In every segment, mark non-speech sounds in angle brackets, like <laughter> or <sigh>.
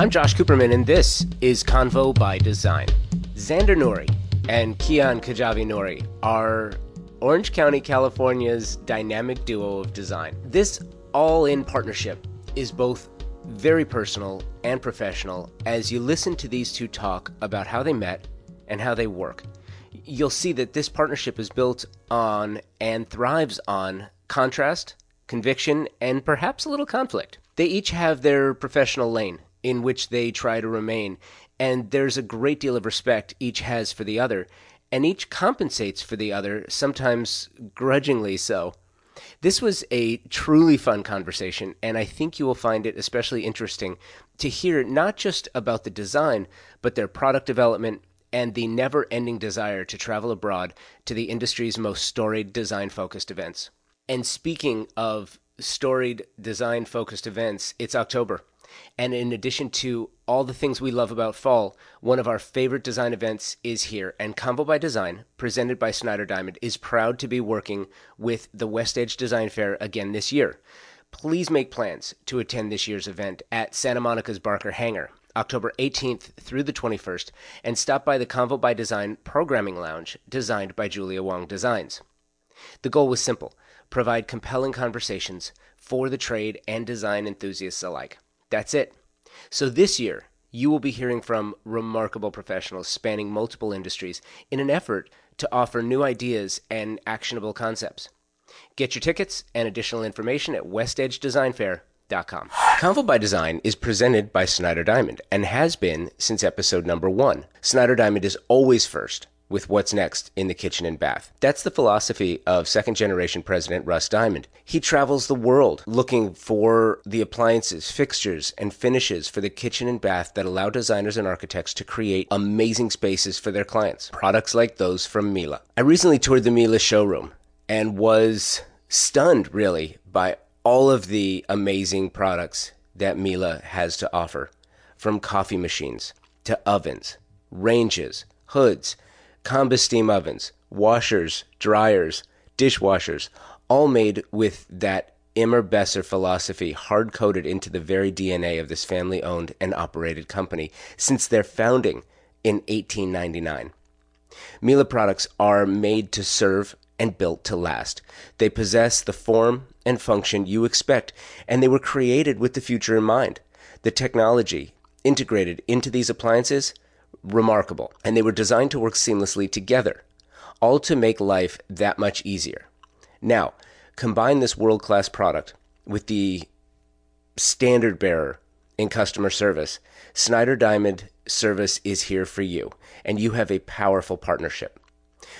I'm Josh Cooperman, and this is Convo by Design. Xander Nori and Kian Kajabi Nori are Orange County, California's dynamic duo of design. This all in partnership is both very personal and professional as you listen to these two talk about how they met and how they work. You'll see that this partnership is built on and thrives on contrast, conviction, and perhaps a little conflict. They each have their professional lane in which they try to remain. And there's a great deal of respect each has for the other, and each compensates for the other, sometimes grudgingly so. This was a truly fun conversation, and I think you will find it especially interesting to hear not just about the design, but their product development and the never ending desire to travel abroad to the industry's most storied design focused events. And speaking of storied design focused events, it's October. And in addition to all the things we love about fall, one of our favorite design events is here. And Convo by Design, presented by Snyder Diamond, is proud to be working with the West Edge Design Fair again this year. Please make plans to attend this year's event at Santa Monica's Barker Hangar, October 18th through the 21st, and stop by the Convo by Design programming lounge designed by Julia Wong Designs. The goal was simple provide compelling conversations for the trade and design enthusiasts alike. That's it. So this year, you will be hearing from remarkable professionals spanning multiple industries in an effort to offer new ideas and actionable concepts. Get your tickets and additional information at westedgedesignfair.com. Convo by Design is presented by Snyder Diamond and has been since episode number one. Snyder Diamond is always first with what's next in the kitchen and bath. That's the philosophy of second generation president Russ Diamond. He travels the world looking for the appliances, fixtures, and finishes for the kitchen and bath that allow designers and architects to create amazing spaces for their clients. Products like those from Miele. I recently toured the Miele showroom and was stunned really by all of the amazing products that Miele has to offer. From coffee machines to ovens, ranges, hoods, Combi steam ovens, washers, dryers, dishwashers, all made with that Immer Besser philosophy hard coded into the very DNA of this family owned and operated company since their founding in 1899. Miele products are made to serve and built to last. They possess the form and function you expect, and they were created with the future in mind. The technology integrated into these appliances remarkable, and they were designed to work seamlessly together, all to make life that much easier. Now, combine this world class product with the standard bearer in customer service. Snyder Diamond service is here for you, and you have a powerful partnership.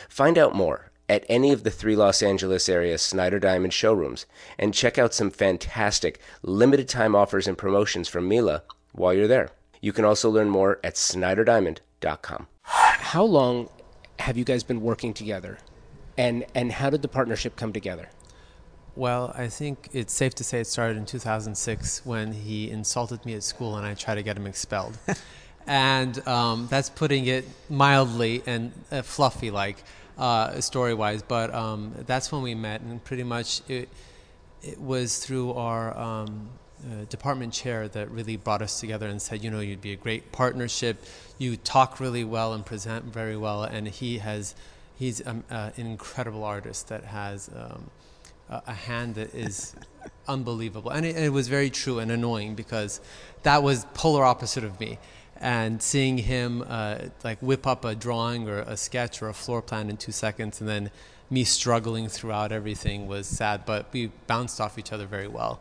Find out more at any of the three Los Angeles area Snyder Diamond showrooms and check out some fantastic limited time offers and promotions from Miele while you're there. You can also learn more at snyderdiamond.com. How long have you guys been working together? And and how did the partnership come together? Well, I think it's safe to say it started in 2006 when he insulted me at school and I tried to get him expelled. <laughs> and um, that's putting it mildly and uh, fluffy, like uh, story wise. But um, that's when we met, and pretty much it, it was through our um, uh, department chair that really brought us together and said, you know, you'd be a great partnership. You talk really well and present very well, and he has, he's um, uh, an incredible artist that has um, a, a, hand that is <laughs> unbelievable. And it, and it, was very true and annoying because that was polar opposite of me. And seeing him uh, like whip up a drawing or a sketch or a floor plan in two seconds, and then me struggling throughout everything was sad. But we bounced off each other very well.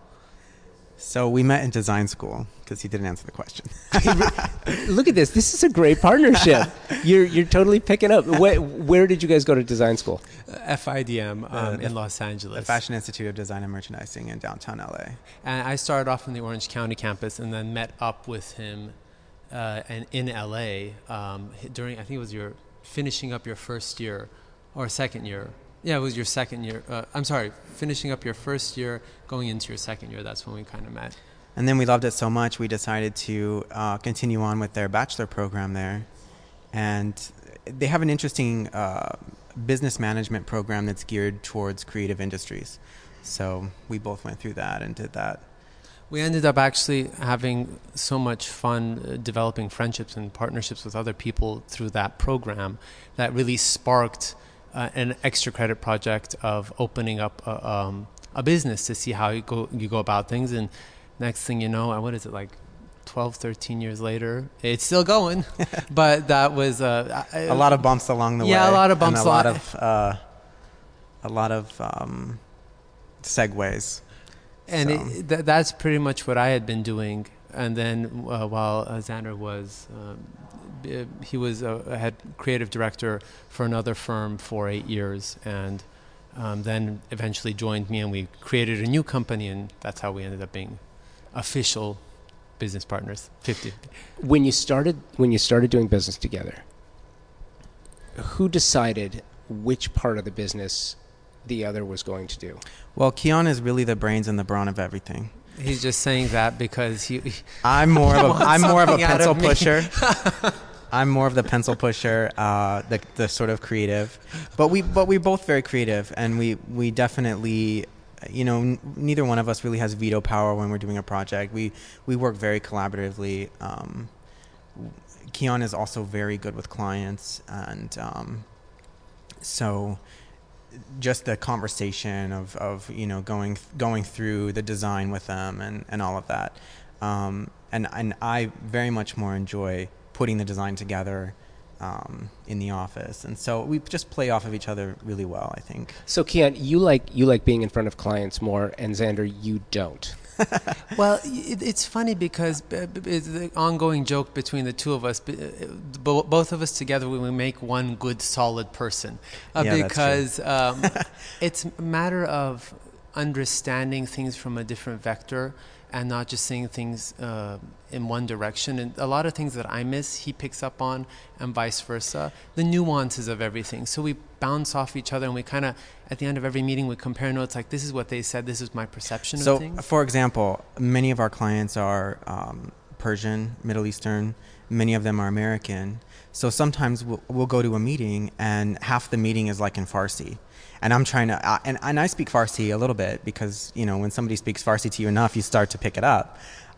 So we met in design school because he didn't answer the question. <laughs> Look at this. This is a great partnership. <laughs> you're you're totally picking up. Where, where did you guys go to design school? Uh, FIDM um, uh, in Los Angeles. The Fashion Institute of Design and Merchandising in downtown LA. And I started off in the Orange County campus and then met up with him uh, and in LA um, during I think it was your finishing up your first year or second year yeah, it was your second year. Uh, I'm sorry, finishing up your first year, going into your second year. That's when we kind of met. And then we loved it so much, we decided to uh, continue on with their bachelor program there. And they have an interesting uh, business management program that's geared towards creative industries. So we both went through that and did that. We ended up actually having so much fun uh, developing friendships and partnerships with other people through that program that really sparked uh, an extra credit project of opening up a, um, a, business to see how you go you go about things. And next thing you know, uh, what is it like? 12, 13 years later, it's still going, <laughs> but that was uh, a lot of bumps along the yeah, way. Yeah, a lot of bumps. A lot of uh, a lot of um, segues and so. it, th- that's pretty much what I had been doing. And then uh, while uh, Xander was, um, he was a, a, head creative director for another firm for eight years, and um, then eventually joined me, and we created a new company, and that's how we ended up being official business partners. Fifty. When you started, when you started doing business together, who decided which part of the business the other was going to do? Well, Keon is really the brains and the brawn of everything. He's just saying that because he. I'm more of a <laughs> I'm more of a pencil of pusher. <laughs> I'm more of the pencil pusher, uh, the the sort of creative, but we but we're both very creative, and we we definitely, you know, n- neither one of us really has veto power when we're doing a project. We we work very collaboratively. Um, Keon is also very good with clients, and um, so just the conversation of, of you know going going through the design with them and, and all of that. Um, and and I very much more enjoy putting the design together um, in the office. And so we just play off of each other really well I think. So Keon you like you like being in front of clients more and Xander you don't <laughs> well, it, it's funny because it's the ongoing joke between the two of us. Uh, both of us together, we make one good, solid person. Uh, yeah, because <laughs> um, it's a matter of understanding things from a different vector and not just seeing things uh, in one direction. And a lot of things that I miss, he picks up on, and vice versa. The nuances of everything. So we bounce off each other, and we kind of, at the end of every meeting, we compare notes. Like this is what they said. This is my perception so of things. So, for example, many of our clients are um, Persian, Middle Eastern. Many of them are American. So sometimes we'll, we'll go to a meeting, and half the meeting is like in Farsi and I'm trying to, and, and I speak Farsi a little bit because, you know, when somebody speaks Farsi to you enough, you start to pick it up.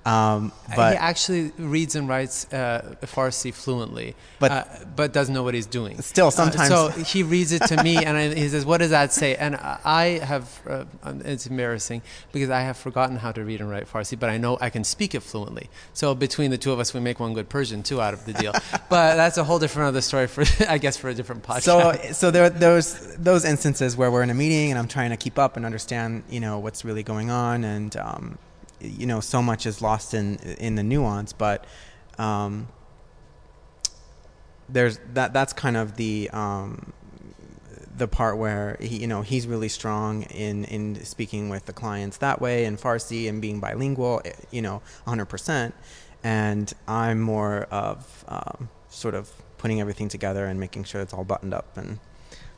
Um, but he actually reads and writes uh, Farsi fluently, but uh, but doesn't know what he's doing. Still, uh, sometimes. so he reads it to me, and I, he says, "What does that say?" And I have uh, um, it's embarrassing because I have forgotten how to read and write Farsi, but I know I can speak it fluently. So between the two of us, we make one good Persian too out of the deal. <laughs> but that's a whole different other story for <laughs> I guess for a different podcast. So so there are those those instances where we're in a meeting and I'm trying to keep up and understand you know what's really going on and. Um, you know so much is lost in in the nuance but um, there's that that's kind of the um, the part where he, you know he's really strong in in speaking with the clients that way in Farsi and being bilingual eh, you know 100% and I'm more of um, sort of putting everything together and making sure it's all buttoned up and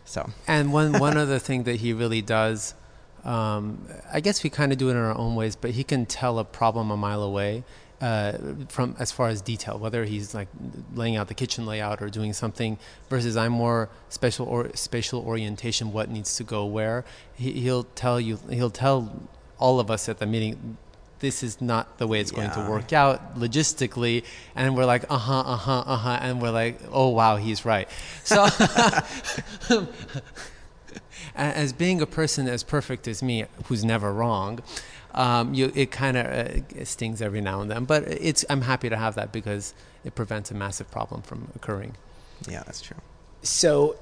so. And one one <laughs> other thing that he really does um, I guess we kind of do it in our own ways, but he can tell a problem a mile away. Uh, from as far as detail, whether he's like laying out the kitchen layout or doing something, versus I'm more special or spatial orientation, what needs to go where. He, he'll tell you, he'll tell all of us at the meeting, this is not the way it's yeah. going to work out logistically. And we're like, uh huh, uh huh, uh huh. And we're like, oh, wow, he's right. So <laughs> <laughs> as being a person as perfect as me, who's never wrong, um, you, it kind of uh, stings every now and then. But it's I'm happy to have that because it prevents a massive problem from occurring. Yeah, that's true. So,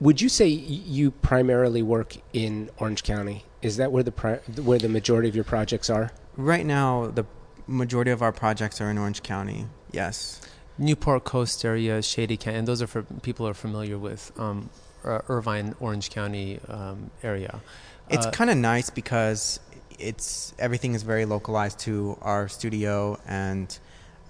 would you say you primarily work in Orange County? Is that where the pri- where the majority of your projects are? Right now, the majority of our projects are in Orange County. Yes. Newport Coast area, Shady Canyon. Those are for people who are familiar with um, uh, Irvine, Orange County um, area. It's uh, kind of nice because it's everything is very localized to our studio and.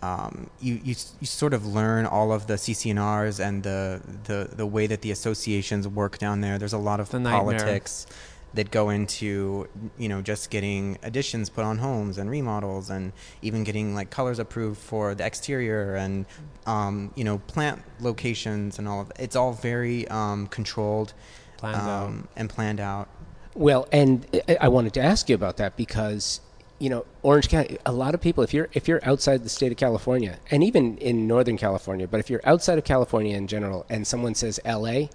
Um, you, you you sort of learn all of the CC&Rs and the, the the way that the associations work down there. There's a lot of politics that go into you know just getting additions put on homes and remodels and even getting like colors approved for the exterior and um, you know plant locations and all of that. It's all very um, controlled planned um, and planned out. Well, and I wanted to ask you about that because you know, Orange County. A lot of people, if you're if you're outside the state of California, and even in Northern California, but if you're outside of California in general, and someone says L.A.,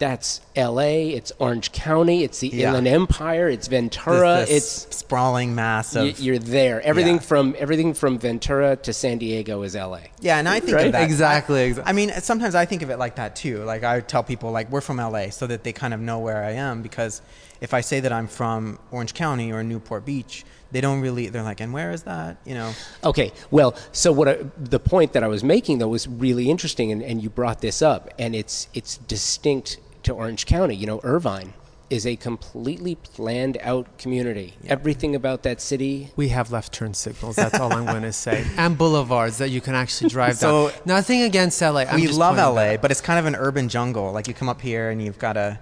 that's L.A. It's Orange County. It's the Yeah. Inland Empire. It's Ventura. This- this it's sprawling mass of y- you're there. Everything Yeah. from everything from Ventura to San Diego is L.A. Yeah, and I think Right? of that Exactly, I, exactly. I mean, sometimes I think of it like that too. Like I tell people, like we're from LA, so that they kind of know where I am. Because if I say that I'm from Orange County or Newport Beach, they don't really. They're like, and where is that? You know? Okay, well, so what I, the point that I was making though was really interesting, and, and you brought this up, and it's it's distinct to Orange County. You know, Irvine is a completely planned out community. Everything about that city. We have left turn signals. That's all I'm going to say, <laughs> and boulevards that you can actually drive So- down. Nothing against LA. I'm we just love LA, out. but it's kind of an urban jungle. Like you come up here and you've got to.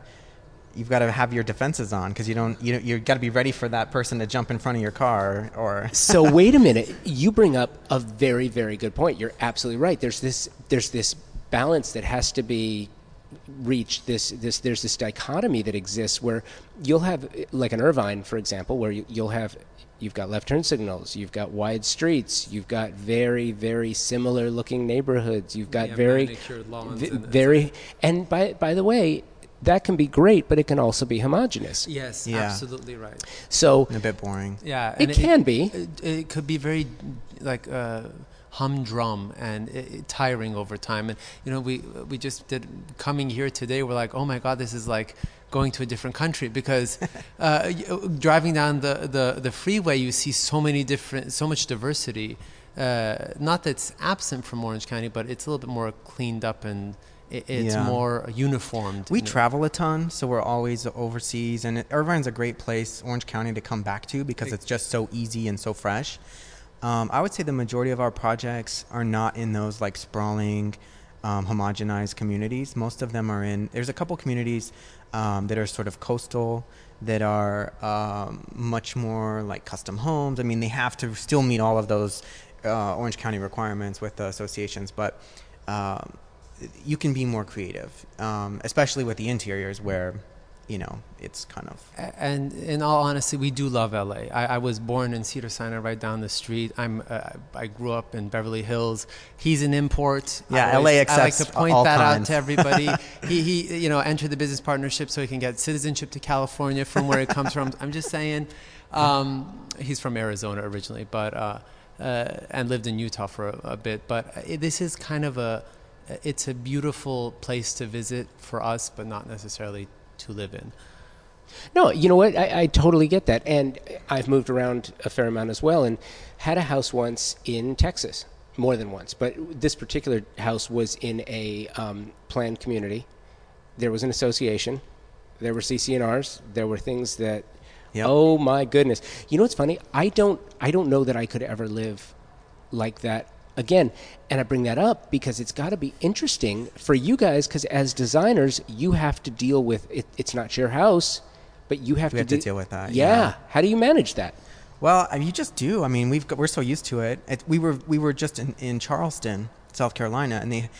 You've got to have your defenses on because you don't. You you've got to be ready for that person to jump in front of your car or. <laughs> So wait a minute, you bring up a very very good point. You're absolutely right. There's this there's this balance that has to be reached. This this there's this dichotomy that exists where you'll have like an Irvine, for example, where you, you'll have you've got left turn signals, you've got wide streets, you've got very very similar looking neighborhoods, you've got Yeah, very lawns v- and- very and by by the way. That can be great, but it can also be homogenous. Yes, Yeah. absolutely right. So a bit boring. Yeah, It can be. It, it could be very like uh, humdrum and tiring over time. And you know, we we just did coming here today. We're like, oh my god, this is like going to a different country because <laughs> uh, driving down the, the the freeway, you see so many different, so much diversity. Uh, not that's absent from Orange County, but it's a little bit more cleaned up and it's Yeah. more uniformed. We travel a ton, so we're always overseas, and Irvine's a great place, Orange County, to come back to because it's just so easy and so fresh. Um, I would say the majority of our projects are not in those like sprawling, um, homogenized communities. Most of them are in. There's a couple communities um, that are sort of coastal, that are um, much more like custom homes. I mean, they have to still meet all of those uh, Orange County requirements with the associations, but. Um, you can be more creative, um, especially with the interiors where, you know, it's kind of. And in all honesty, we do love LA. I, I was born in Cedar Sinai, right down the street. I'm uh, I grew up in Beverly Hills. He's an import. Yeah, I LA always- I accepts like to point that out to everybody. <laughs> he he, you know, entered the business partnership so he can get citizenship to California from where it comes from. I'm just saying. Um, he's from Arizona originally, but uh, uh, and lived in Utah for a, a bit. But uh, this is kind of a it's a beautiful place to visit for us, but not necessarily to live in. No, you know what? I, I totally get that. And I've moved around a fair amount as well and had a house once in Texas, more than once. But this particular house was in a um, planned community. There was an association, there were CC&Rs, there were things that. Yep. Oh my goodness! You know what's funny? I don't. I don't know that I could ever live like that again. And I bring that up because it's got to be interesting for you guys because as designers, you have to deal with it. It's not your house, but you have We to, have to deal with that, Yeah. yeah. How do you manage that? Well, I mean, you just do. I mean, we've got, we're so used to it. it. We were we were just in, in Charleston, South Carolina, and they,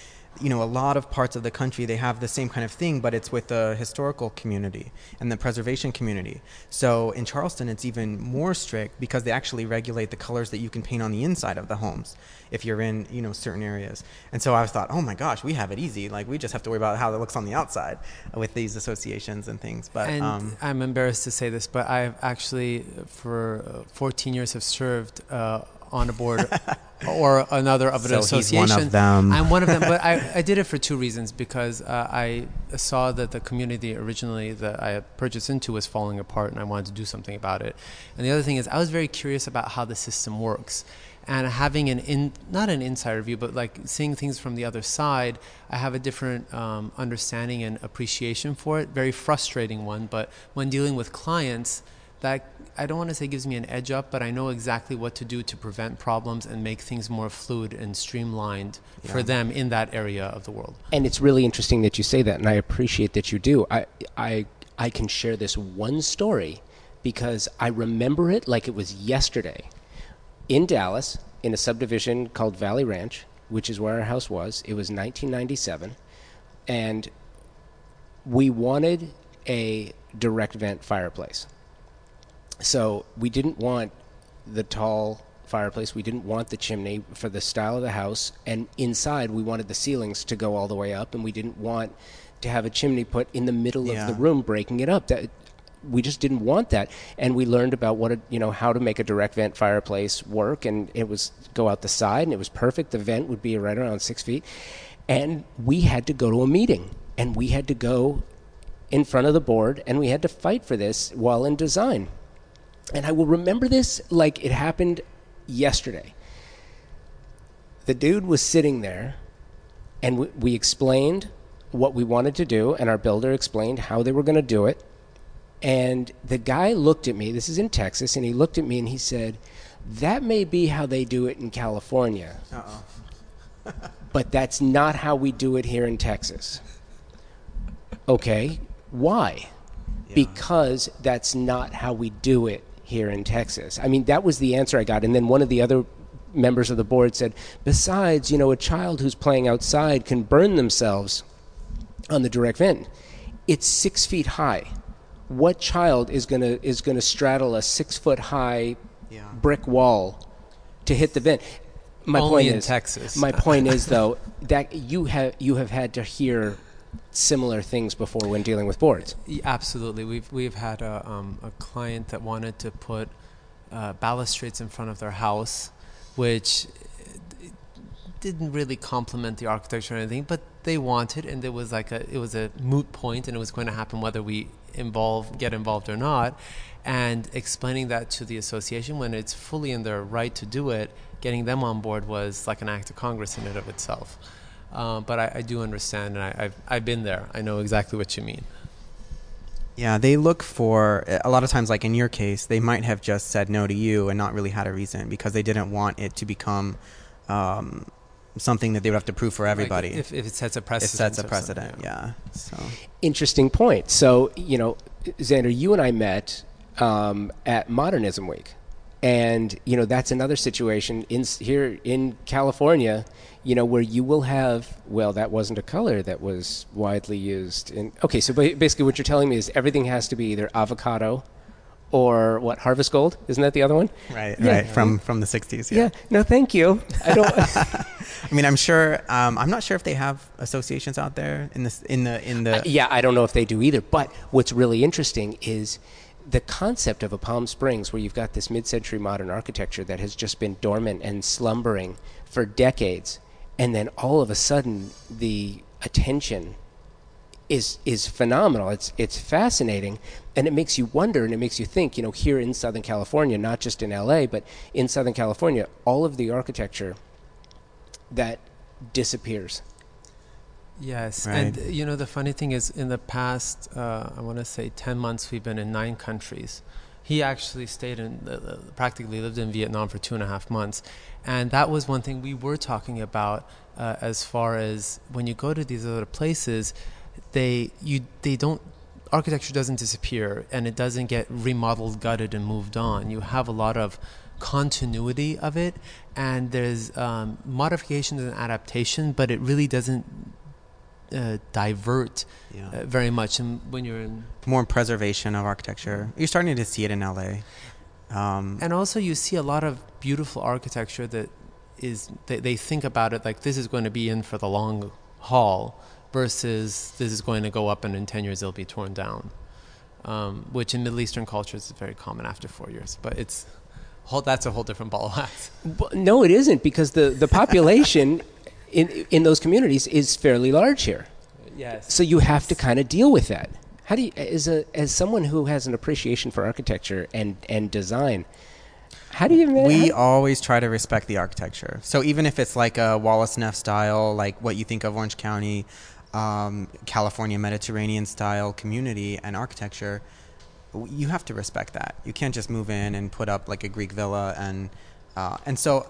you know, a lot of parts of the country they have the same kind of thing, but it's with the historical community and the preservation community. So in Charleston, it's even more strict because they actually regulate the colors that you can paint on the inside of the homes if you're in you know certain areas. And so I thought, oh my gosh, we have it easy. Like we just have to worry about how it looks on the outside with these associations and things. But and um, I'm embarrassed to say this, but I've actually, for uh, 14 years, have served uh, on a board <laughs> or another of an So he's association. one of them. I'm one of them, but I, I did it for two reasons. Because uh, I saw that the community originally that I purchased into was falling apart, and I wanted to do something about it. And the other thing is, I was very curious about how the system works. And having an in not an insider view, but like seeing things from the other side, I have a different um, understanding and appreciation for it. Very frustrating one, but when dealing with clients, that I don't want to say gives me an edge up, but I know exactly what to do to prevent problems and make things more fluid and streamlined for them in that area of the world. And it's really interesting that you say that, and I appreciate that you do. I, I, I can share this one story because I remember it like it was yesterday. In Dallas, in a subdivision called Valley Ranch, which is where our house was, it was 1997, and we wanted a direct vent fireplace. So we didn't want the tall fireplace. We didn't want the chimney for the style of the house, and inside we wanted the ceilings to go all the way up, and we didn't want to have a chimney put in the middle Yeah. of the room, breaking it up. That we just didn't want that, and we learned about what a, you know how to make a direct vent fireplace work, and it was go out the side, and it was perfect. The vent would be right around six feet, and we had to go to a meeting, and we had to go in front of the board, and we had to fight for this while in design. And I will remember this like it happened yesterday. The dude was sitting there, and we, we explained what we wanted to do, and our builder explained how they were going to do it. And the guy looked at me, this is in Texas, and he looked at me and he said, That may be how they do it in California, Uh-oh. <laughs> but that's not how we do it here in Texas. Okay, why? Because that's not how we do it here in Texas. I mean, that was the answer I got. And then one of the other members of the board said, Besides, you know, a child who's playing outside can burn themselves on the direct vent. It's six feet high. What child is gonna is gonna straddle a six foot high Yeah. brick wall to hit the vent? My Only point in is, Texas. My point <laughs> is though that you have you have had to hear similar things before when dealing with boards. Absolutely. We've we've had a um, a client that wanted to put uh, balustrades in front of their house, which uh, didn't really complement the architecture or anything, but they wanted, and it was like a it was a moot point, and it was going to happen whether we involve get involved or not. And explaining that to the association when it's fully in their right to do it, getting them on board was like an act of Congress in and of itself. Um, but I, I do understand, and I, I've I've been there. I know exactly what you mean. Yeah, they look for a lot of times, like in your case, they might have just said no to you and not really had a reason because they didn't want it to become um, something that they would have to prove for everybody. Like if, if it sets a precedent, it precedent. sets a or something, precedent, yeah. So Interesting point. So you know, Xander, you and I met um, at Modernism Week, and you know that's another situation in here in California. You know where you will have well, that wasn't a color that was widely used. In okay, so basically what you're telling me is everything has to be either avocado or what harvest gold isn't that the other one right, Yeah. right from from the '60s. yeah, Yeah, no thank you i don't <laughs> I mean, I'm sure. Um, I'm not sure if they have associations out there in this in the in the. yeah, I don't know if they do either. But what's really interesting is the concept of a Palm Springs, where you've got this mid-century modern architecture that has just been dormant and slumbering for decades, and then all of a sudden the attention is is phenomenal. It's it's fascinating, and it makes you wonder, and it makes you think. You know, here in Southern California, not just in L.A., but in Southern California, all of the architecture that disappears. Yes, Right. and you know the funny thing is, in the past, uh, I want to say ten months, we've been in nine countries. He actually stayed in, uh, uh, practically lived in Vietnam for two and a half months, and that was one thing we were talking about uh, as far as when you go to these other places, they you they don't architecture doesn't disappear and it doesn't get remodeled, gutted, and moved on. You have a lot of continuity of it, and there's um, modifications and adaptation, but it really doesn't uh, divert Yeah. uh, very much. And when you're in, more preservation of architecture. You're starting to see it in LA. Um, and also you see a lot of beautiful architecture that is they, they think about it like this is going to be in for the long haul versus this is going to go up and in 10 years it'll be torn down um, which in middle eastern cultures is very common after four years but it's whole, that's a whole different ball of wax no, it isn't because the, the population <laughs> in in those communities is fairly large here. yes So you have to kind of deal with that. How do you, as a as someone who has an appreciation for architecture and and design, how do you man- we how- always try to respect the architecture. So even if it's like a Wallace Neff style, like what you think of Orange County, um, California Mediterranean style community and architecture, you have to respect that. You can't just move in and put up like a Greek villa and uh, and so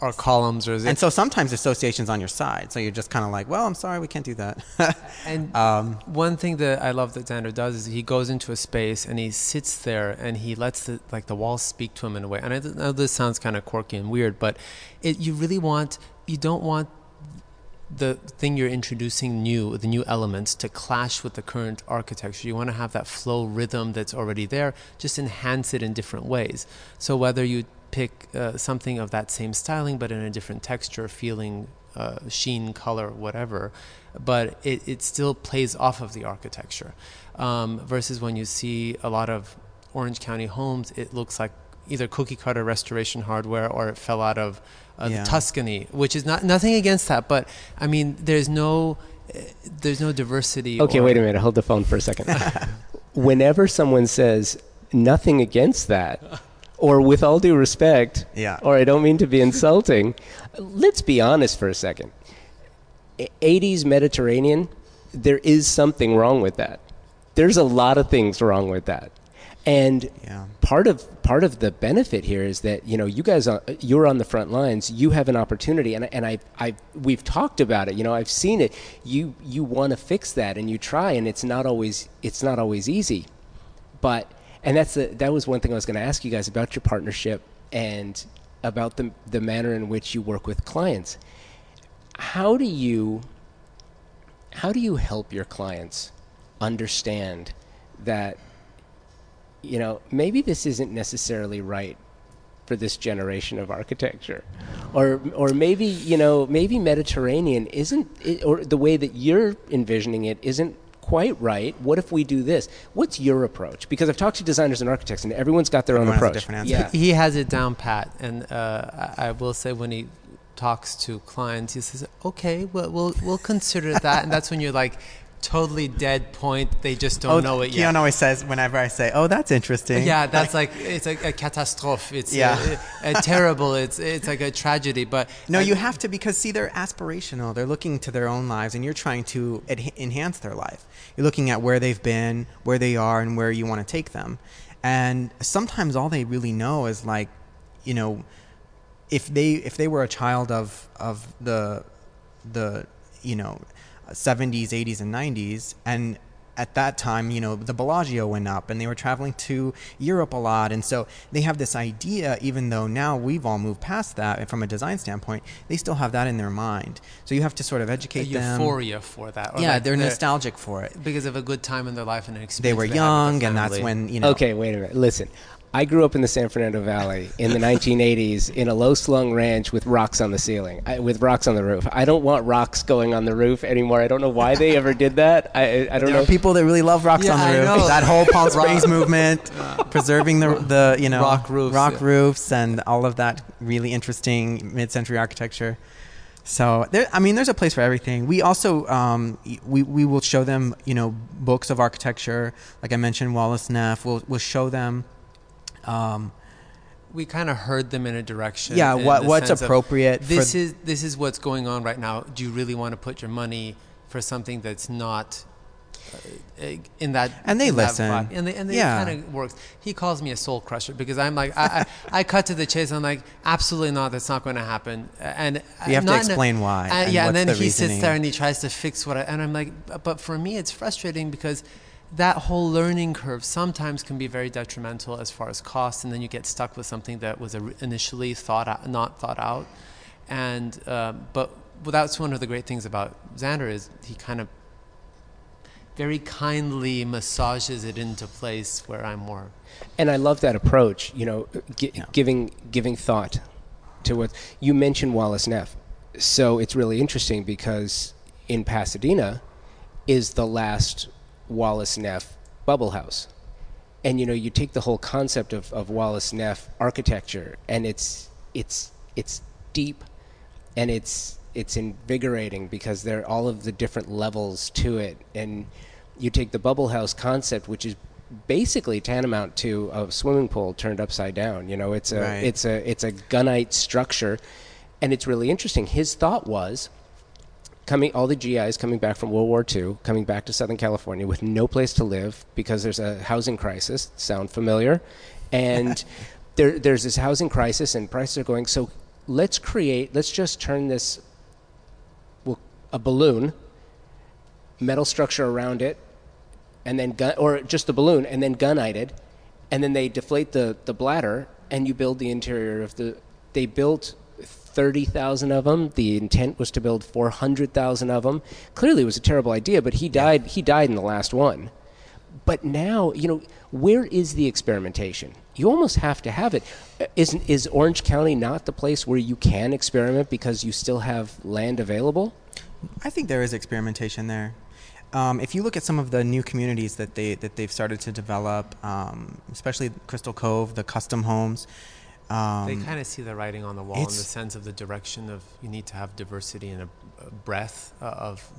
or columns or is it, and so sometimes associations on your side. So you're just kind of like, well, I'm sorry, we can't do that. <laughs> and um, One thing that I love that Xander does is he goes into a space and he sits there and he lets the like the walls speak to him in a way. And I know this sounds kind of quirky and weird, but it you really want you don't want the thing you're introducing new, the new elements, to clash with the current architecture. You want to have that flow rhythm that's already there, just enhance it in different ways. So whether you pick uh, something of that same styling, but in a different texture, feeling, uh, sheen, color, whatever. But it, it still plays off of the architecture. Um, versus when you see a lot of Orange County homes, it looks like either cookie cutter restoration hardware or it fell out of uh, yeah. Tuscany, which is not nothing against that, but I mean, there's no uh, there's no diversity. Okay, wait a minute. Hold the phone for a second. <laughs> Whenever someone says nothing against that, <laughs> or with all due respect, yeah. or I don't mean to be insulting, <laughs> let's be honest for a second. 80s Mediterranean, there is something wrong with that. There's a lot of things wrong with that. And yeah. part of part of the benefit here is that you know you guys are, you're on the front lines. You have an opportunity, and and I I we've talked about it. You know I've seen it. You you want to fix that, and you try, and it's not always it's not always easy. But and that's that was one thing I was going to ask you guys about your partnership and about the the manner in which you work with clients. How do you how do you help your clients understand that you know, maybe this isn't necessarily right for this generation of architecture, or or maybe you know maybe Mediterranean isn't or the way that you're envisioning it isn't quite right. What if we do this? What's your approach? Because I've talked to designers and architects, and everyone's got their Everyone own approach. Yeah, he has it down pat, and uh, I will say when he talks to clients, he says, "Okay, well, we'll we'll consider that," and that's when you're like, totally dead point. They just don't oh, know it yet. Keon always says whenever I say, "Oh, that's interesting." Yeah, that's like, like it's like a catastrophe. It's yeah. Uh, uh, a, <laughs> a, terrible. It's it's like a tragedy. But no, I, you have to because see, they're aspirational. They're looking to their own lives, and you're trying to ad- enhance their life. You're looking at where they've been, where they are, and where you want to take them. And sometimes all they really know is like, you know, if they if they were a child of of the the you know 70s, 80s, and 90s. And at that time, you know, the Bellagio went up and they were traveling to Europe a lot. And so they have this idea, even though now we've all moved past that and from a design standpoint, they still have that in their mind. So you have to sort of educate a them. Euphoria for that. yeah, like they're, they're, nostalgic for it. Because of a good time in their life and an experience. They were young and that's when, you know. Okay, wait a minute. Listen, I grew up in the San Fernando Valley in the 1980s in a low slung ranch with rocks on the ceiling, I, with rocks on the roof. I don't want rocks going on the roof anymore. I don't know why they ever did that. I, I don't there know. Are people that really love rocks yeah, on the roof. That whole Palm Springs movement, <laughs> preserving the the you know rock roofs, rock yeah. roofs, and all of that really interesting mid-century architecture. So there, I mean, there's a place for everything. We also um, we we will show them, you know, books of architecture. Like I mentioned, Wallace Neff. We'll we'll show them. Um, we kind of herd them in a direction. Yeah, what what's appropriate? this is this is what's going on right now. Do you really want to put your money for something that's not uh, in that? And they listen, and they and they yeah. kind of works. He calls me a soul crusher because I'm like I, I, I cut to the chase. I'm like absolutely not. That's not going to happen. And you have to explain a, why. Uh, and yeah, and then the he reasoning. sits there and he tries to fix what I and I'm like, but for me it's frustrating because that whole learning curve sometimes can be very detrimental as far as cost, and then you get stuck with something that was initially thought out, not thought out. And uh, but that's one of the great things about Xander is he kind of very kindly massages it into place where I'm more. And I love that approach. You know, g- yeah. giving giving thought to what you mentioned, Wallace Neff. So it's really interesting because in Pasadena is the last Wallace Neff Bubble House. And you know, you take the whole concept of, of Wallace Neff architecture and it's it's it's deep and it's it's invigorating because there are all of the different levels to it. And you take the bubble house concept, which is basically tantamount to a swimming pool turned upside down. You know, it's a right. it's a it's a gunite structure, and it's really interesting. His thought was coming all the GIs coming back from World War II, coming back to Southern California with no place to live because there's a housing crisis. Sound familiar? And <laughs> there, there's this housing crisis, and prices are going. So let's create. Let's just turn this well, a balloon, metal structure around it, and then gun, or just the balloon, and then gunite and then they deflate the the bladder, and you build the interior of the. They built 30,000 of them. The intent was to build 400,000 of them. Clearly, it was a terrible idea, but he died. He died in the last one. But now, you know, where is the experimentation? you almost have to have it. Is is Orange County not the place where you can experiment because you still have land available? I think there is experimentation there. Um, if you look at some of the new communities that they that they've started to develop, um, especially Crystal Cove, the custom homes, um, they kind of see the writing on the wall in the sense of the direction of you need to have diversity and a, a breadth uh, of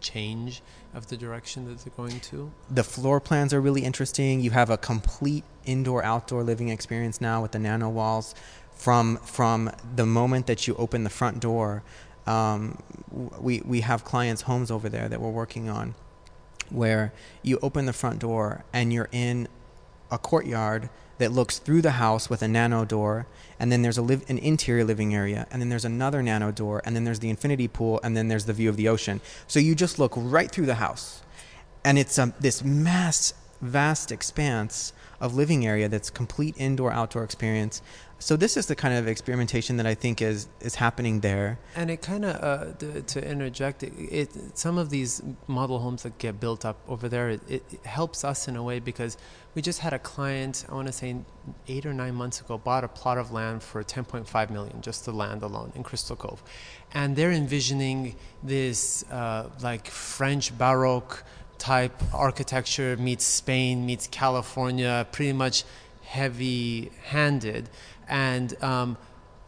change of the direction that they're going to. The floor plans are really interesting. You have a complete indoor-outdoor living experience now with the NanaWalls. From from the moment that you open the front door, um, we we have clients' homes over there that we're working on, where you open the front door and you're in a courtyard that looks through the house with a nano door, and then there's a live, an interior living area, and then there's another nano door, and then there's the infinity pool, and then there's the view of the ocean. So you just look right through the house, and it's um, this mass, vast expanse of living area that's complete indoor outdoor experience so this is the kind of experimentation that I think is is happening there. And it kind of uh, to, to, interject, it, it, some of these model homes that get built up over there, it, it, helps us in a way because we just had a client, I want to say eight or nine months ago, bought a plot of land for 10.5 million, just the land alone in Crystal Cove, and they're envisioning this uh, like French Baroque type architecture meets Spain meets California, pretty much heavy handed and um,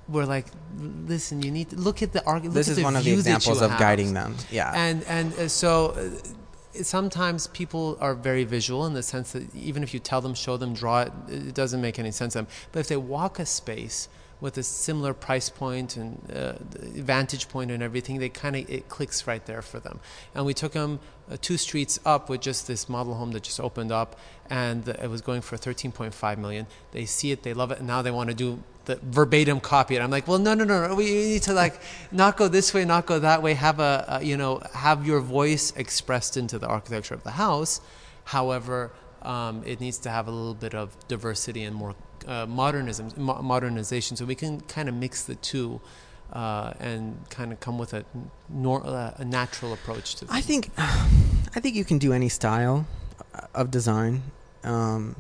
we're like, listen, you need to look at the argument. This is one of the examples of have. guiding them. Yeah. And and uh, so uh, sometimes people are very visual in the sense that even if you tell them, show them, draw it, it doesn't make any sense to them. But if they walk a space with a similar price point and uh, vantage point and everything, they kind of it clicks right there for them. And we took them uh, two streets up with just this model home that just opened up, and it was going for 13.5 million. They see it, they love it, and now they want to do the verbatim copy. And I'm like, well, no, no, no, no. We need to like not go this way, not go that way. Have a, a you know, have your voice expressed into the architecture of the house. However, um, it needs to have a little bit of diversity and more uh, modernism, mo- modernization, so we can kind of mix the two. Uh, and kind of come with a, nor- uh, a natural approach to. I think, <sighs> I think you can do any style of design, um,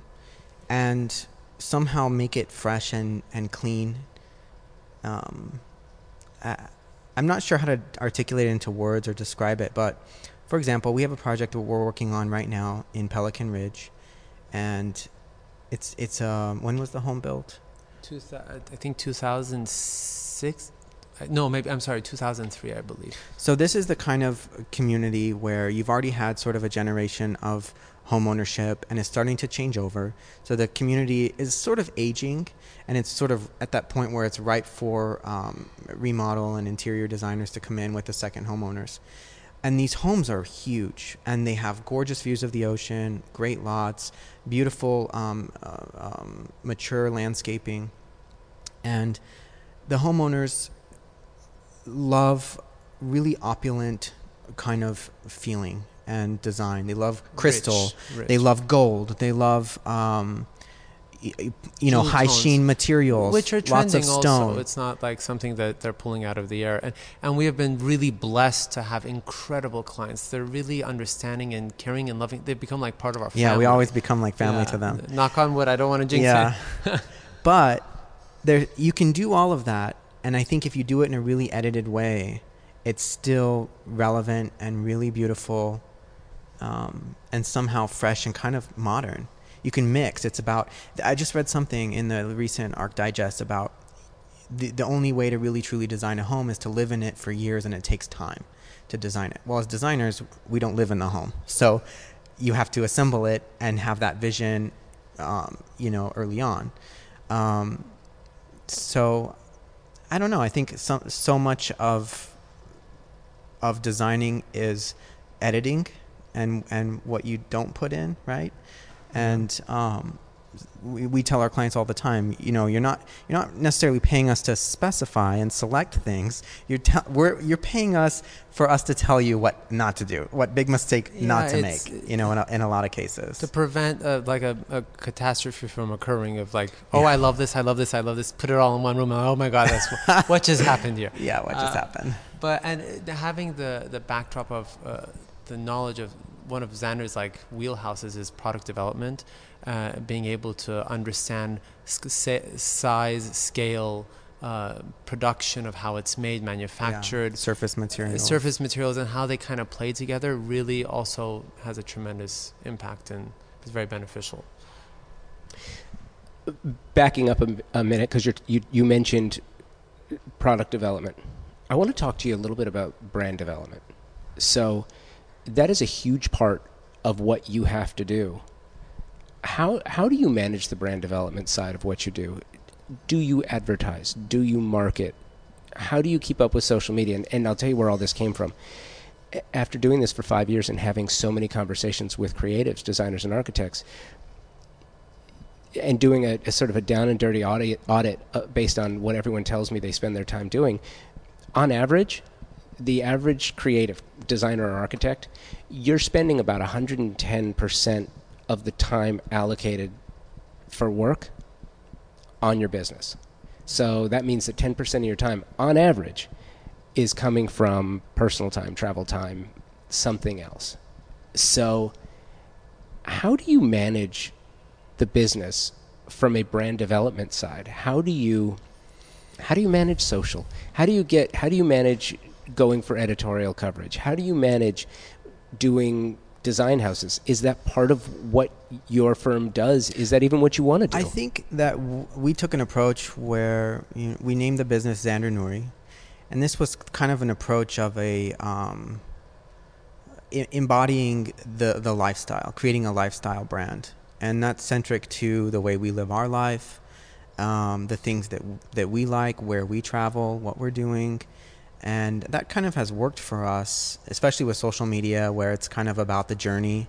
and somehow make it fresh and and clean. Um, I, I'm not sure how to articulate it into words or describe it, but for example, we have a project that we're working on right now in Pelican Ridge, and it's it's um when was the home built? Two, I think 2006. No, maybe I'm sorry, 2003, I believe. So this is the kind of community where you've already had sort of a generation of home ownership and it's starting to change over. So the community is sort of aging and it's sort of at that point where it's ripe for um, remodel and interior designers to come in with the second homeowners and these homes are huge and they have gorgeous views of the ocean great lots beautiful um, uh, um, mature landscaping. And the homeowners love really opulent kind of feeling and design. They love crystal. rich, rich. they love gold. They love um, you know, high tones, sheen materials, which are trending lots of stone. Also. It's not like something that they're pulling out of the air. And, and we have been really blessed to have incredible clients. They're really understanding and caring and loving. They've become like part of our family. Yeah, we always become like family yeah. to them. Knock on wood. I don't want to jinx yeah. it. <laughs> but there, you can do all of that. And I think if you do it in a really edited way, it's still relevant and really beautiful um, and somehow fresh and kind of modern you can mix. It's about. I just read something in the recent Arch Digest about the the only way to really truly design a home is to live in it for years, and it takes time to design it. Well, as designers, we don't live in the home, so you have to assemble it and have that vision, um, you know, early on. Um, so, I don't know. I think so so much of of designing is editing and and what you don't put in, right? And um, we, we tell our clients all the time, you know, you're not you're not necessarily paying us to specify and select things. You're te- we're you're paying us for us to tell you what not to do, what big mistake yeah, not to make. You know, in a, in a lot of cases, to prevent uh, like a, a, catastrophe from occurring. Of like, oh, yeah. I love this, I love this, I love this. Put it all in one room. And, oh my God, that's <laughs> what, what just happened here. Yeah, what just uh, happened. But and having the the backdrop of uh, the knowledge of one of Xander's like wheelhouses is product development. uh, being able to understand size, scale, uh, production of how it's made, manufactured, yeah. surface materials, surface materials, and how they kind of play together really also has a tremendous impact and is very beneficial. Backing up a, a minute, because you you mentioned product development. I want to talk to you a little bit about brand development. So, that is a huge part of what you have to do. How how do you manage the brand development side of what you do? do you advertise? Do you market? How do you keep up with social media? And, and I'll tell you where all this came from. After doing this for five years and having so many conversations with creatives, designers, and architects, and doing a, a, sort of a down and dirty audit, audit uh, based on what everyone tells me they spend their time doing, on average, the average creative designer or architect, you're spending about 110% of the time allocated for work on your business. So that means that 10% of your time, on average, is coming from personal time, travel time, something else. So, how do you manage the business from a brand development side? How do you how do you manage social? How do you get how do you manage going for editorial coverage? How do you manage doing design houses. Is that part of what your firm does? Is that even what you want to do? I think that w- we took an approach where you know, we named the business Zander Nouri, and this was kind of an approach of a um, embodying the the lifestyle, creating a lifestyle brand, and that's centric to the way we live our life, um, the things that that we like, where we travel, what we're doing and that kind of has worked for us, especially with social media, where it's kind of about the journey.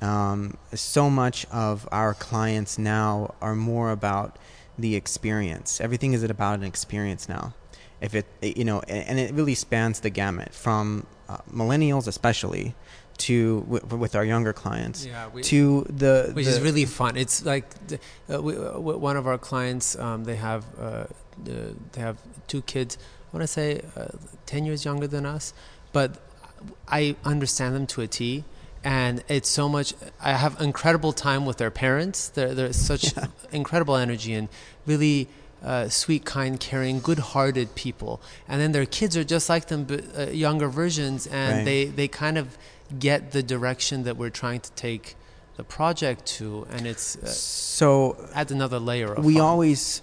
Um, so much of our clients now are more about the experience. Everything is about an experience now. If it, you know, and it really spans the gamut from uh, millennials, especially, to w- with our younger clients yeah, we, to the which the is really fun it's like uh, we, uh, one of our clients um, they have uh, they have two kids want to say uh, 10 years younger than us, but I understand them to a T. And it's so much, I have incredible time with their parents. They're, they're such yeah. <laughs> incredible energy and really uh, sweet, kind, caring, good hearted people. And then their kids are just like them, but uh, younger versions. And right. they, they kind of get the direction that we're trying to take the project to. And it's uh, so adds another layer of We fun. always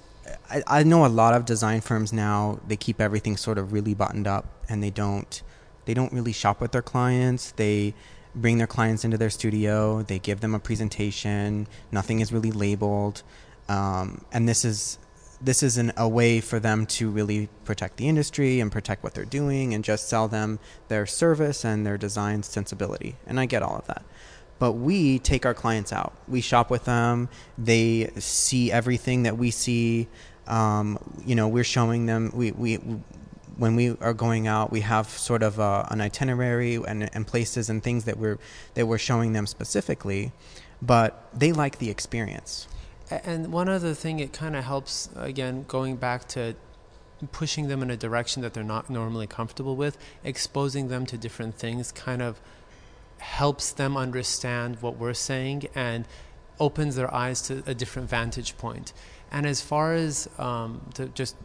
I, I know a lot of design firms now they keep everything sort of really buttoned up and they don't they don't really shop with their clients. They bring their clients into their studio they give them a presentation nothing is really labeled um, and this is this is an, a way for them to really protect the industry and protect what they're doing and just sell them their service and their design sensibility and i get all of that but we take our clients out. We shop with them. They see everything that we see. Um, you know, we're showing them. We, we when we are going out, we have sort of a, an itinerary and, and places and things that we're that we're showing them specifically. But they like the experience. And one other thing, it kind of helps again going back to pushing them in a direction that they're not normally comfortable with, exposing them to different things, kind of helps them understand what we're saying and opens their eyes to a different vantage point. And as far as um, to just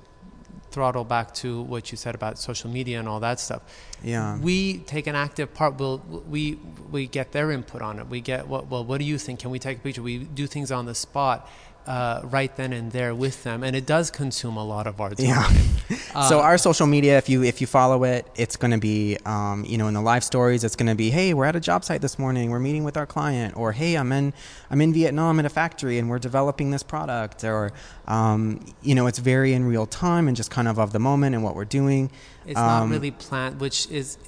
throttle back to what you said about social media and all that stuff. Yeah. We take an active part. We'll, we we get their input on it. We get what well what do you think? Can we take a picture? We do things on the spot uh, right then and there with them, and it does consume a lot of our time. <laughs> Yeah. Uh, so our social media, if you if you follow it, it's going to be, um, you know, in the live stories, it's going to be, hey, we're at a job site this morning, we're meeting with our client, or hey, I'm in I'm in Vietnam at a factory and we're developing this product, or um, you know, it's very in real time and just kind of of the moment and what we're doing. It's um, not really planned, which is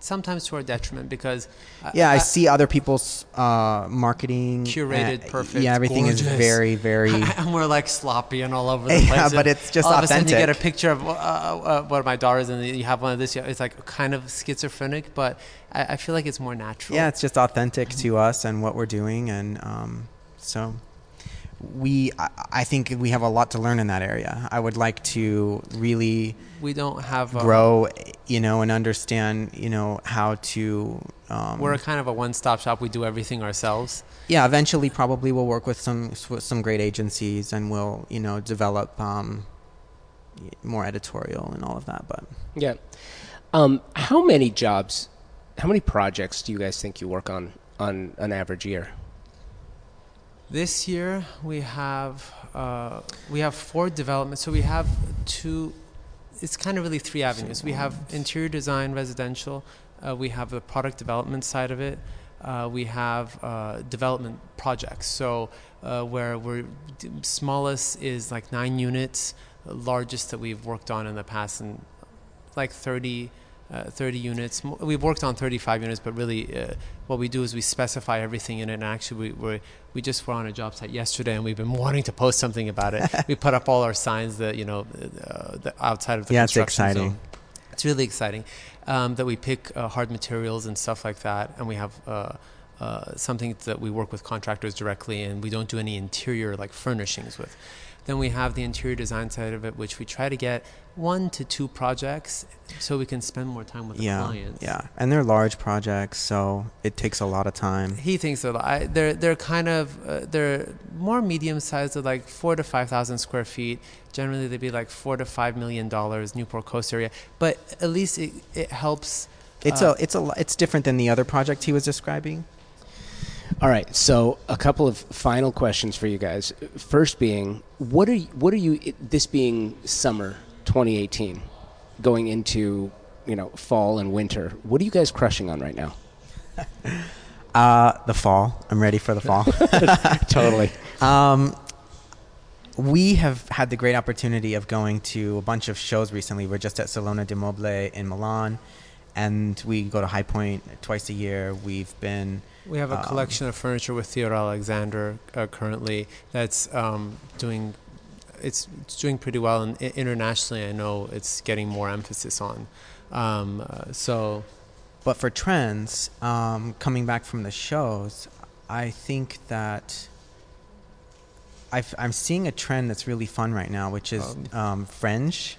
sometimes to our detriment because yeah, I, I see other people's uh, marketing curated, and, perfect. Yeah, everything gorgeous. is very, very. <laughs> and we're like sloppy and all over the <laughs> place. Yeah, but it's just all authentic. Of a sudden you get a picture of uh, uh, one of my daughters, and you have one of this. It's like kind of schizophrenic, but I, I feel like it's more natural. Yeah, it's just authentic to us and what we're doing, and um, so we I, I, think we have a lot to learn in that area. I would like to really we don't have grow, you know, and understand, you know, how to. Um, we're kind of a one-stop shop. We do everything ourselves. Yeah, eventually, probably we'll work with some with some great agencies, and we'll you know develop um, more editorial and all of that. But yeah, um, how many jobs, how many projects do you guys think you work on on an average year? This year we have uh, we have four developments. So we have two. It's kind of really three avenues. We have interior design, residential. Uh, we have the product development side of it. Uh, we have uh, development projects. So uh, where we're smallest is like nine units. Largest that we've worked on in the past, and like 30 uh, 30 units. We've worked on 35 units, but really, uh, what we do is we specify everything in it. And actually, we we we just were on a job site yesterday, and we've been <laughs> wanting to post something about it. <laughs> we put up all our signs that you know, uh, the outside of the yeah, construction it's exciting. Zone. It's really exciting um, that we pick uh, hard materials and stuff like that, and we have. Uh, uh, something that we work with contractors directly, and we don't do any interior like furnishings with. Then we have the interior design side of it, which we try to get one to two projects so we can spend more time with the yeah, clients. Yeah, and they're large projects, so it takes a lot of time. He thinks that I, they're they're kind of uh, they're more medium sized, they're like four to five thousand square feet. Generally, they'd be like four to five million dollars, Newport Coast area. But at least it it helps. It's uh, a it's a it's different than the other project he was describing. All right, so a couple of final questions for you guys. First, being what are you, what are you? This being summer 2018, going into you know fall and winter. What are you guys crushing on right now? <laughs> uh, the fall. I'm ready for the fall. <laughs> totally. <laughs> Um, we have had the great opportunity of going to a bunch of shows recently. We're just at Salone del Mobile in Milan, and we go to High Point twice a year. We've been we have a um, collection of furniture with Theodore Alexander uh, currently that's um, doing it's, it's, doing pretty well, and internationally, I know it's getting more emphasis on. Um, uh, so, but for trends, um, coming back from the shows, I think that i am seeing a trend that's really fun right now, which is um, um fringe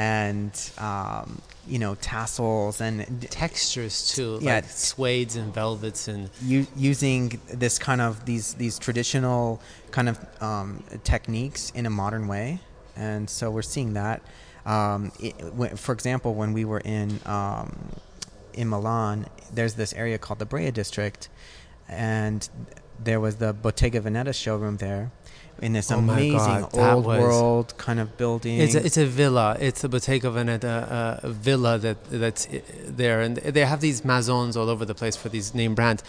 and um, you know tassels and textures too yeah. like suedes and velvets and u- using this kind of these these traditional kind of um, techniques in a modern way. And so we're seeing that. Um, it, for example when we were in um, in Milan there's this area called the Brera district and there was the Bottega Veneta showroom there in this oh amazing God, old world kind of building. It's a, it's a villa. It's a Bottega Veneta uh, villa that that's there, and they have these maisons all over the place for these name brands.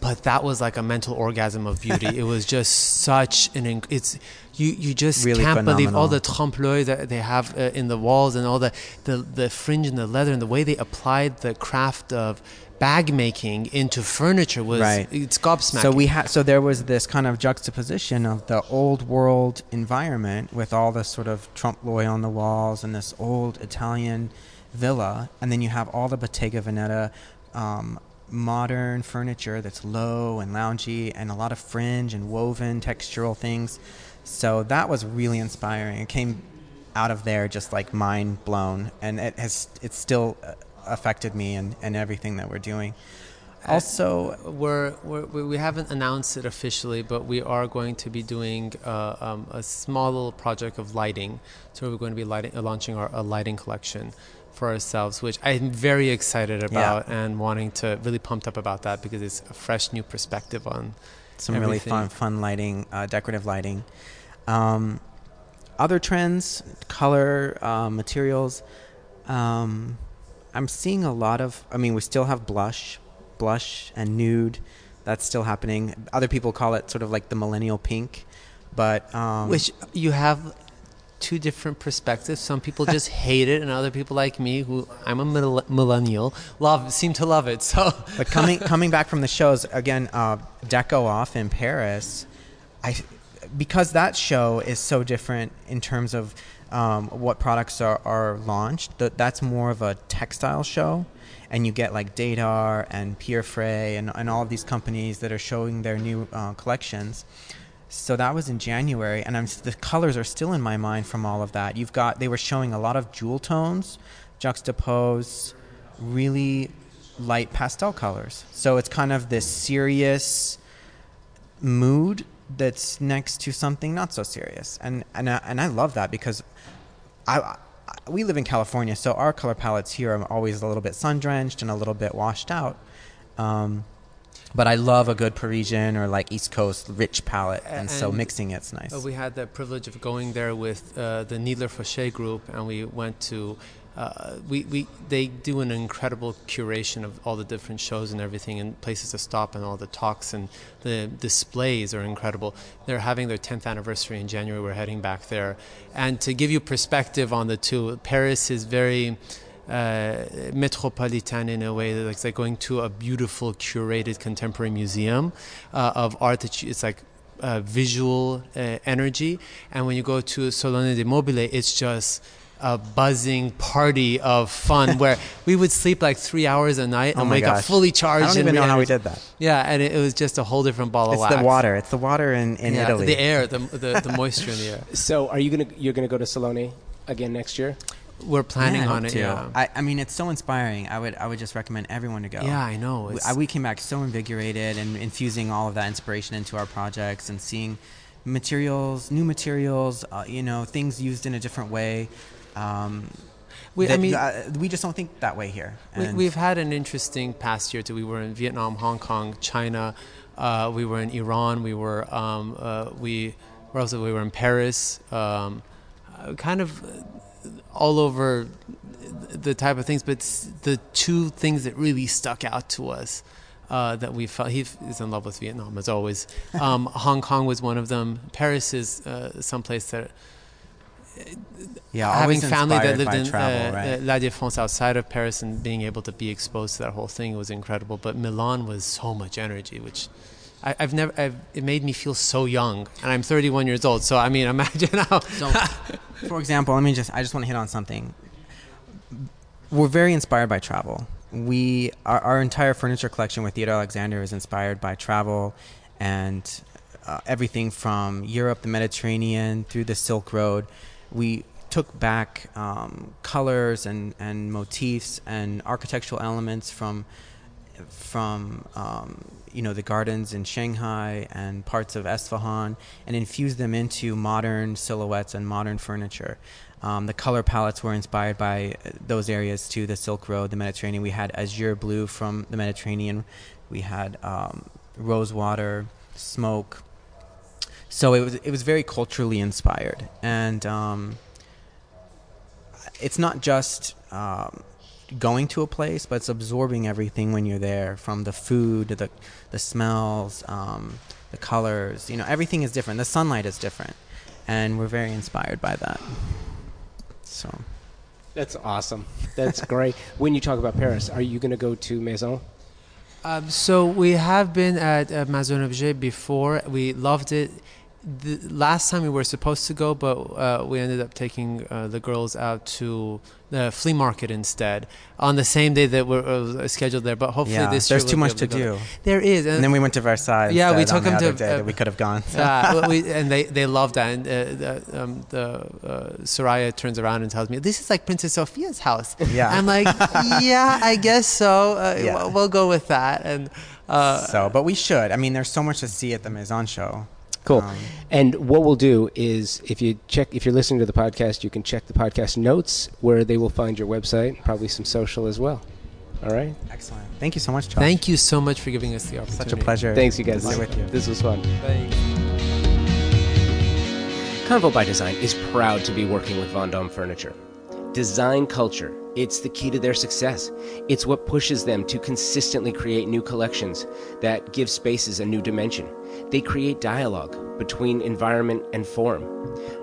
But that was like a mental orgasm of beauty. <laughs> it was just such an. Inc- it's you you just really can't phenomenal. believe all the trompe l'oeil that they have uh, in the walls and all the, the the fringe and the leather and the way they applied the craft of bag making into furniture was right. it's gobsmacking. So we had so there was this kind of juxtaposition of the old world environment with all this sort of trompe l'oeil on the walls and this old Italian villa, and then you have all the Bottega Veneta um, modern furniture that's low and loungy and a lot of fringe and woven textural things. So that was really inspiring. It came out of there just like mind blown, and it has it's still uh, affected me and, and everything that we're doing. Also, we're, we're, we haven't announced it officially, but we are going to be doing uh, um, a small little project of lighting. So we're going to be lighting, uh, launching our a lighting collection for ourselves, which I'm very excited about yeah. and wanting to really pumped up about that because it's a fresh new perspective on some everything. really fun fun lighting, uh, decorative lighting. Um, other trends, color, uh, materials. Um, I'm seeing a lot of. I mean, we still have blush, blush and nude. That's still happening. Other people call it sort of like the millennial pink, but um, which you have two different perspectives. Some people <laughs> just hate it, and other people like me, who I'm a millennial, love seem to love it. So, <laughs> but coming coming back from the shows again, uh, Deco Off in Paris, I because that show is so different in terms of um, what products are, are launched. That that's more of a textile show, and you get like Dedar and Pierre and, and all of these companies that are showing their new uh, collections. So that was in January, and I'm the colors are still in my mind from all of that. You've got they were showing a lot of jewel tones, juxtapose, really light pastel colors. So it's kind of this serious mood that's next to something not so serious, and and I, and I love that because I, I we live in California, so our color palettes here are always a little bit sun drenched and a little bit washed out. Um, but I love a good Parisian or like East Coast rich palette, and, and so mixing it's nice. We had the privilege of going there with uh, the Needler Fauché group, and we went to. Uh, we, we they do an incredible curation of all the different shows and everything and places to stop and all the talks and the displays are incredible. They're having their 10th anniversary in January. We're heading back there, and to give you perspective on the two, Paris is very uh, metropolitan in a way that it's like going to a beautiful curated contemporary museum uh, of art that you, it's like uh, visual uh, energy and when you go to Salone del Mobile it's just a buzzing party of fun <laughs> where we would sleep like three hours a night and oh wake gosh. up fully charged. I don't even know how we did that. Yeah, and it, it, was just a whole different ball it's of wax. It's the water. It's the water in, in yeah, Italy. The air, the, the, the moisture in the air. <laughs> So, are you gonna you're gonna go to Salone again next year? We're planning yeah, on it. To. Yeah. I, I mean, it's so inspiring. I would I would just recommend everyone to go. Yeah, I know. We, I, we came back so invigorated and infusing all of that inspiration into our projects and seeing materials, new materials, uh, you know, things used in a different way. Um, we, that, I mean, uh, we just don't think that way here. we, have had an interesting past year too. We were in Vietnam, Hong Kong, China. Uh, we were in Iran. We were um, uh, we where else? We were in Paris. Um, uh, kind of all over the type of things, but the two things that really stuck out to us uh, that we felt he is in love with Vietnam as always. Um, <laughs> Hong Kong was one of them. Paris is uh, someplace that. Yeah, having family that lived in travel, uh, right? La Défense outside of Paris and being able to be exposed to that whole thing was incredible. But Milan was so much energy, which I, have never. I've, it made me feel so young, and I'm 31 years old. So I mean, <laughs> imagine how. so, for example, let me just. I just want to hit on something. We're very inspired by travel. We our, our entire furniture collection with Theodore Alexander is inspired by travel, and uh, everything from Europe, the Mediterranean, through the Silk Road. We took back um, colors and, and motifs and architectural elements from from um, you know the gardens in Shanghai and parts of Esfahan and infused them into modern silhouettes and modern furniture. Um, the color palettes were inspired by those areas too. The Silk Road, the Mediterranean. We had azure blue from the Mediterranean. We had um, rose water, smoke. So it was it was very culturally inspired, and um, it's not just um, going to a place, but it's absorbing everything when you're there, from the food to the the smells, um, the colors. You know, everything is different. The sunlight is different, and we're very inspired by that. So. That's awesome. That's great. When you talk about Paris, are you going to go to Maison? Um, so we have been at uh, Maison Objet before. We loved it the last time we were supposed to go, but uh, we ended up taking uh, the girls out to the flea market instead on the same day that we're uh, scheduled there. But hopefully yeah, this there's too much to do. There is, and, and, then we went to Versailles. Yeah, we took them the to. Uh, we could have gone. We, and they they loved that. And uh, the, um, the uh, Soraya turns around and tells me, "This is like Princess Sophia's house." Yeah, I'm like, "Yeah, I guess so. Yeah. We'll, we'll go with that." And so, but we should. I mean, there's so much to see at the Maison show. Cool. Um, and what we'll do is, if you check, if you're listening to the podcast, you can check the podcast notes where they will find your website, probably some social as well. All right. Excellent. Thank you so much, Josh. Thank you so much for giving us the opportunity. Such a pleasure. Thanks, you guys. This, with you. this was fun. Thanks. Convo by Design is proud to be working with Vendome Furniture. Design culture it's the key to their success. It's what pushes them to consistently create new collections that give spaces a new dimension. They create dialogue between environment and form.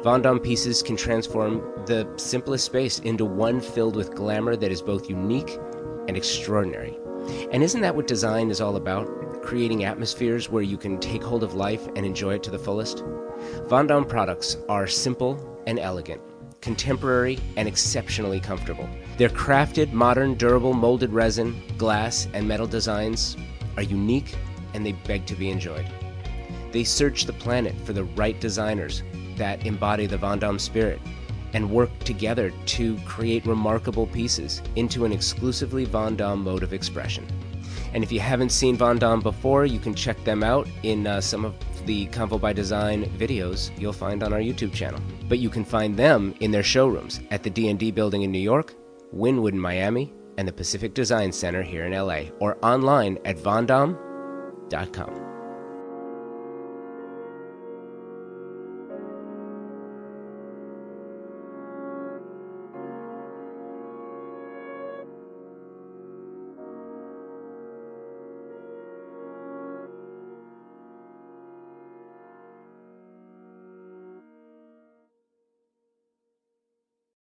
Vendome pieces can transform the simplest space into one filled with glamour that is both unique and extraordinary. And isn't that what design is all about? Creating atmospheres where you can take hold of life and enjoy it to the fullest? Vendome products are simple and elegant contemporary, and exceptionally comfortable. Their crafted, modern, durable molded resin, glass, and metal designs are unique and they beg to be enjoyed. They search the planet for the right designers that embody the Vendome spirit and work together to create remarkable pieces into an exclusively Vendome mode of expression. And if you haven't seen Vendome before, you can check them out in uh, some of the Convo by Design videos you'll find on our YouTube channel. But you can find them in their showrooms at the D&D building in New York, Wynwood in Miami, and the Pacific Design Center here in LA, or online at vendome.com.